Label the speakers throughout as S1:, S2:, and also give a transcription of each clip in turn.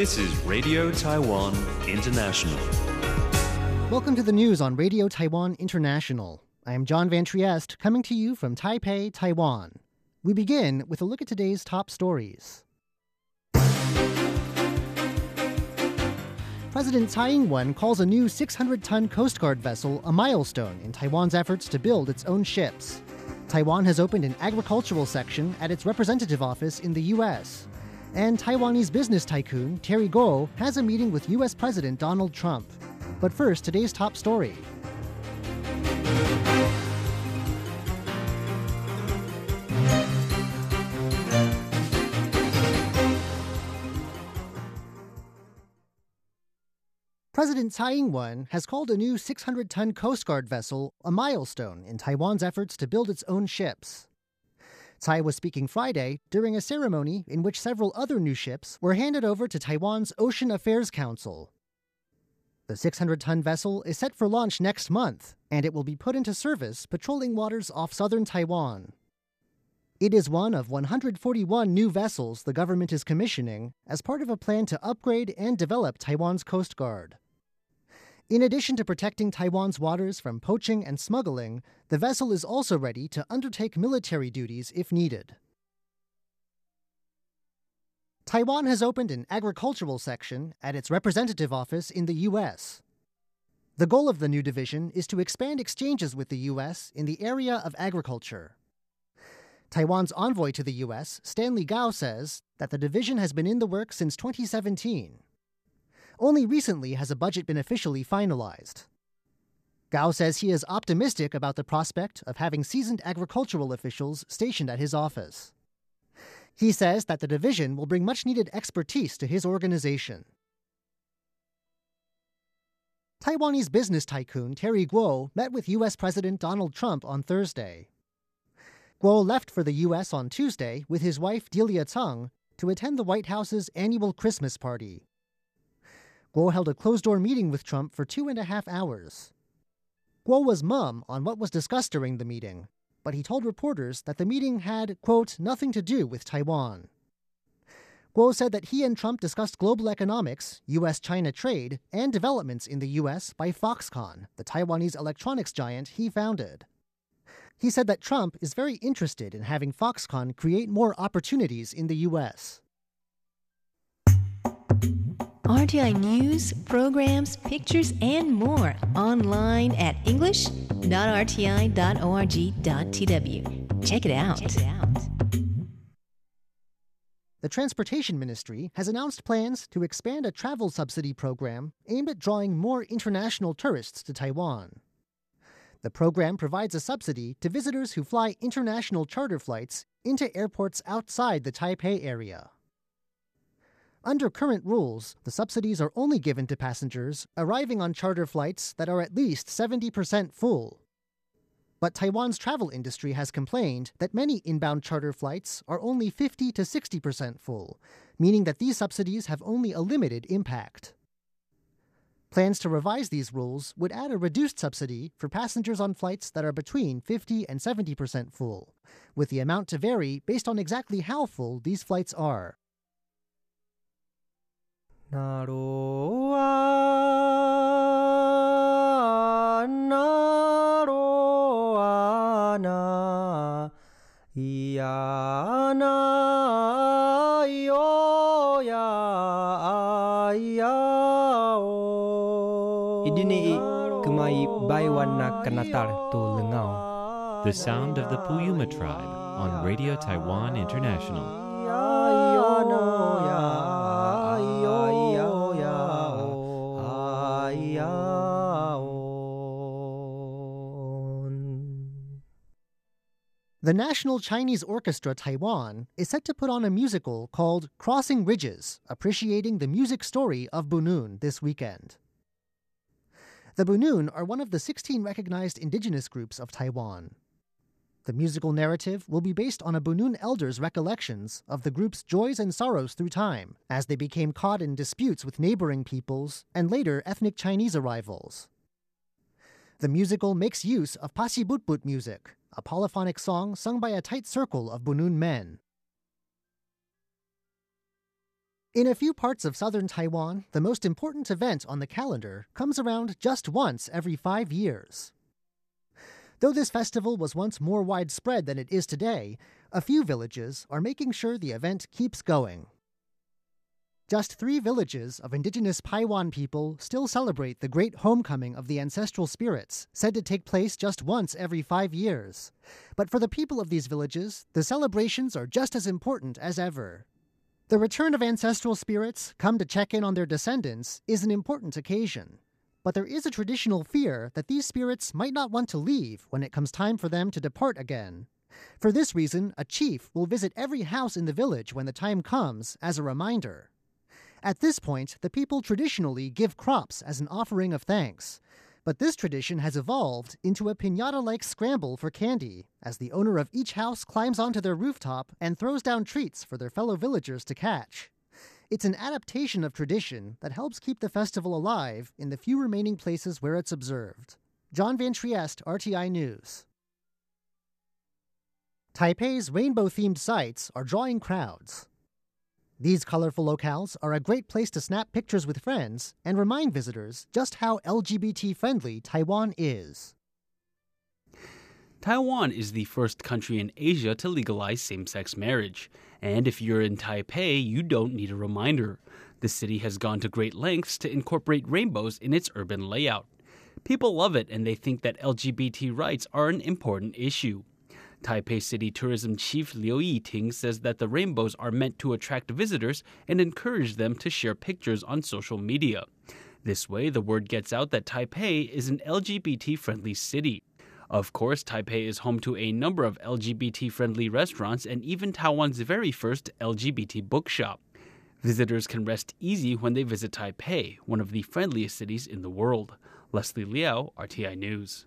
S1: This is Radio Taiwan International.
S2: Welcome to the news on Radio Taiwan International. I am John Van Trieste, coming to you from Taipei, Taiwan. We begin with a look at today's top stories. President Tsai Ing wen calls a new 600 ton Coast Guard vessel a milestone in Taiwan's efforts to build its own ships. Taiwan has opened an agricultural section at its representative office in the U.S. And Taiwanese business tycoon Terry Gou has a meeting with U.S. President Donald Trump. But first, today's top story. President Tsai Ing wen has called a new 600 ton Coast Guard vessel a milestone in Taiwan's efforts to build its own ships. Tsai was speaking Friday during a ceremony in which several other new ships were handed over to Taiwan's Ocean Affairs Council. The 600 ton vessel is set for launch next month, and it will be put into service patrolling waters off southern Taiwan. It is one of 141 new vessels the government is commissioning as part of a plan to upgrade and develop Taiwan's Coast Guard. In addition to protecting Taiwan's waters from poaching and smuggling, the vessel is also ready to undertake military duties if needed. Taiwan has opened an agricultural section at its representative office in the U.S. The goal of the new division is to expand exchanges with the U.S. in the area of agriculture. Taiwan's envoy to the U.S., Stanley Gao, says that the division has been in the works since 2017 only recently has a budget been officially finalized. Gao says he is optimistic about the prospect of having seasoned agricultural officials stationed at his office. He says that the division will bring much needed expertise to his organization. Taiwanese business tycoon Terry Gou met with U.S. President Donald Trump on Thursday. Guo left for the U.S. on Tuesday with his wife Delia Tseng to attend the White House's annual Christmas party. Guo held a closed door meeting with Trump for two and a half hours. Guo was mum on what was discussed during the meeting, but he told reporters that the meeting had, quote, nothing to do with Taiwan. Guo said that he and Trump discussed global economics, U.S. China trade, and developments in the U.S. by Foxconn, the Taiwanese electronics giant he founded. He said that Trump is very interested in having Foxconn create more opportunities in the U.S.
S3: RTI news, programs, pictures, and more online at english.rti.org.tw. Check it out. Check it out.
S2: The Transportation Ministry has announced plans to expand a travel subsidy program aimed at drawing more international tourists to Taiwan. The program provides a subsidy to visitors who fly international charter flights into airports outside the Taipei area. Under current rules, the subsidies are only given to passengers arriving on charter flights that are at least 70% full. But Taiwan's travel industry has complained that many inbound charter flights are only 50 to 60% full, meaning that these subsidies have only a limited impact. Plans to revise these rules would add a reduced subsidy for passengers on flights that are between 50 and 70% full, with the amount to vary based on exactly how full these flights are. なろあなろあないやないよやいやお
S4: Idini kumai baiwana kanatar to lengao.
S1: The sound of the Puyuma tribe on Radio Taiwan International.
S2: The National Chinese Orchestra Taiwan is set to put on a musical called Crossing Ridges, appreciating the music story of Bunun this weekend. The Bunun are one of the 16 recognized indigenous groups of Taiwan. The musical narrative will be based on a Bunun elder's recollections of the group's joys and sorrows through time as they became caught in disputes with neighboring peoples and later ethnic Chinese arrivals. The musical makes use of pasibutbut music, a polyphonic song sung by a tight circle of Bunun men. In a few parts of southern Taiwan, the most important event on the calendar comes around just once every five years. Though this festival was once more widespread than it is today, a few villages are making sure the event keeps going. Just three villages of indigenous Paiwan people still celebrate the great homecoming of the ancestral spirits, said to take place just once every five years. But for the people of these villages, the celebrations are just as important as ever. The return of ancestral spirits, come to check in on their descendants, is an important occasion. But there is a traditional fear that these spirits might not want to leave when it comes time for them to depart again. For this reason, a chief will visit every house in the village when the time comes as a reminder. At this point, the people traditionally give crops as an offering of thanks. But this tradition has evolved into a pinata like scramble for candy, as the owner of each house climbs onto their rooftop and throws down treats for their fellow villagers to catch. It's an adaptation of tradition that helps keep the festival alive in the few remaining places where it's observed. John Van Trieste, RTI News. Taipei's rainbow themed sites are drawing crowds. These colorful locales are a great place to snap pictures with friends and remind visitors just how LGBT friendly Taiwan is.
S5: Taiwan is the first country in Asia to legalize same sex marriage. And if you're in Taipei, you don't need a reminder. The city has gone to great lengths to incorporate rainbows in its urban layout. People love it and they think that LGBT rights are an important issue. Taipei City Tourism Chief Liu Yiting says that the rainbows are meant to attract visitors and encourage them to share pictures on social media. This way, the word gets out that Taipei is an LGBT friendly city. Of course, Taipei is home to a number of LGBT friendly restaurants and even Taiwan's very first LGBT bookshop. Visitors can rest easy when they visit Taipei, one of the friendliest cities in the world. Leslie Liao, RTI News.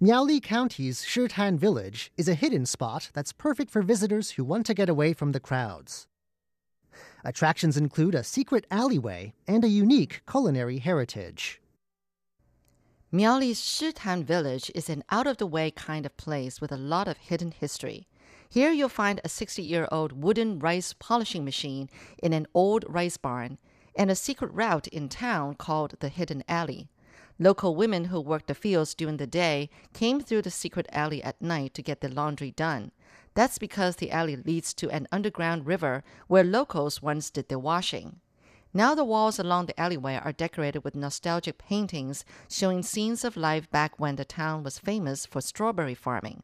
S2: Miaoli County's Shitan Village is a hidden spot that's perfect for visitors who want to get away from the crowds. Attractions include a secret alleyway and a unique culinary heritage.
S6: Miaoli's Shitan village is an out of the way kind of place with a lot of hidden history. Here you'll find a 60 year old wooden rice polishing machine in an old rice barn and a secret route in town called the Hidden Alley. Local women who worked the fields during the day came through the secret alley at night to get their laundry done. That's because the alley leads to an underground river where locals once did their washing. Now the walls along the alleyway are decorated with nostalgic paintings showing scenes of life back when the town was famous for strawberry farming.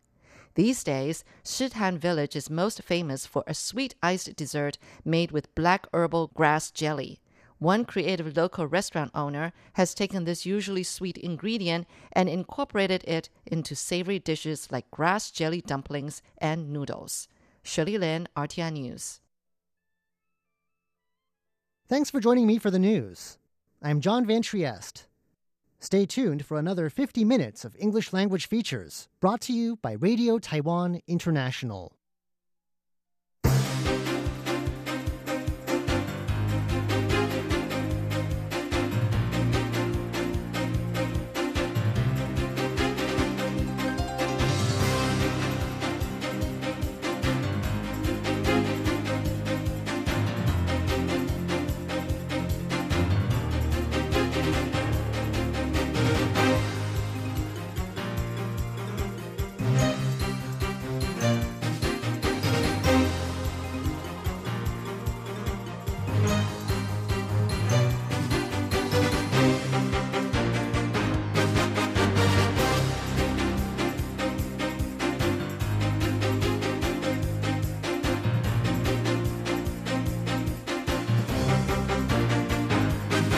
S6: These days, Shitan Village is most famous for a sweet iced dessert made with black herbal grass jelly. One creative local restaurant owner has taken this usually sweet ingredient and incorporated it into savory dishes like grass jelly dumplings and noodles. Shirley Lin, RTI News.
S2: Thanks for joining me for the news. I'm John Van Trieste. Stay tuned for another 50 minutes of English language features brought to you by Radio Taiwan International.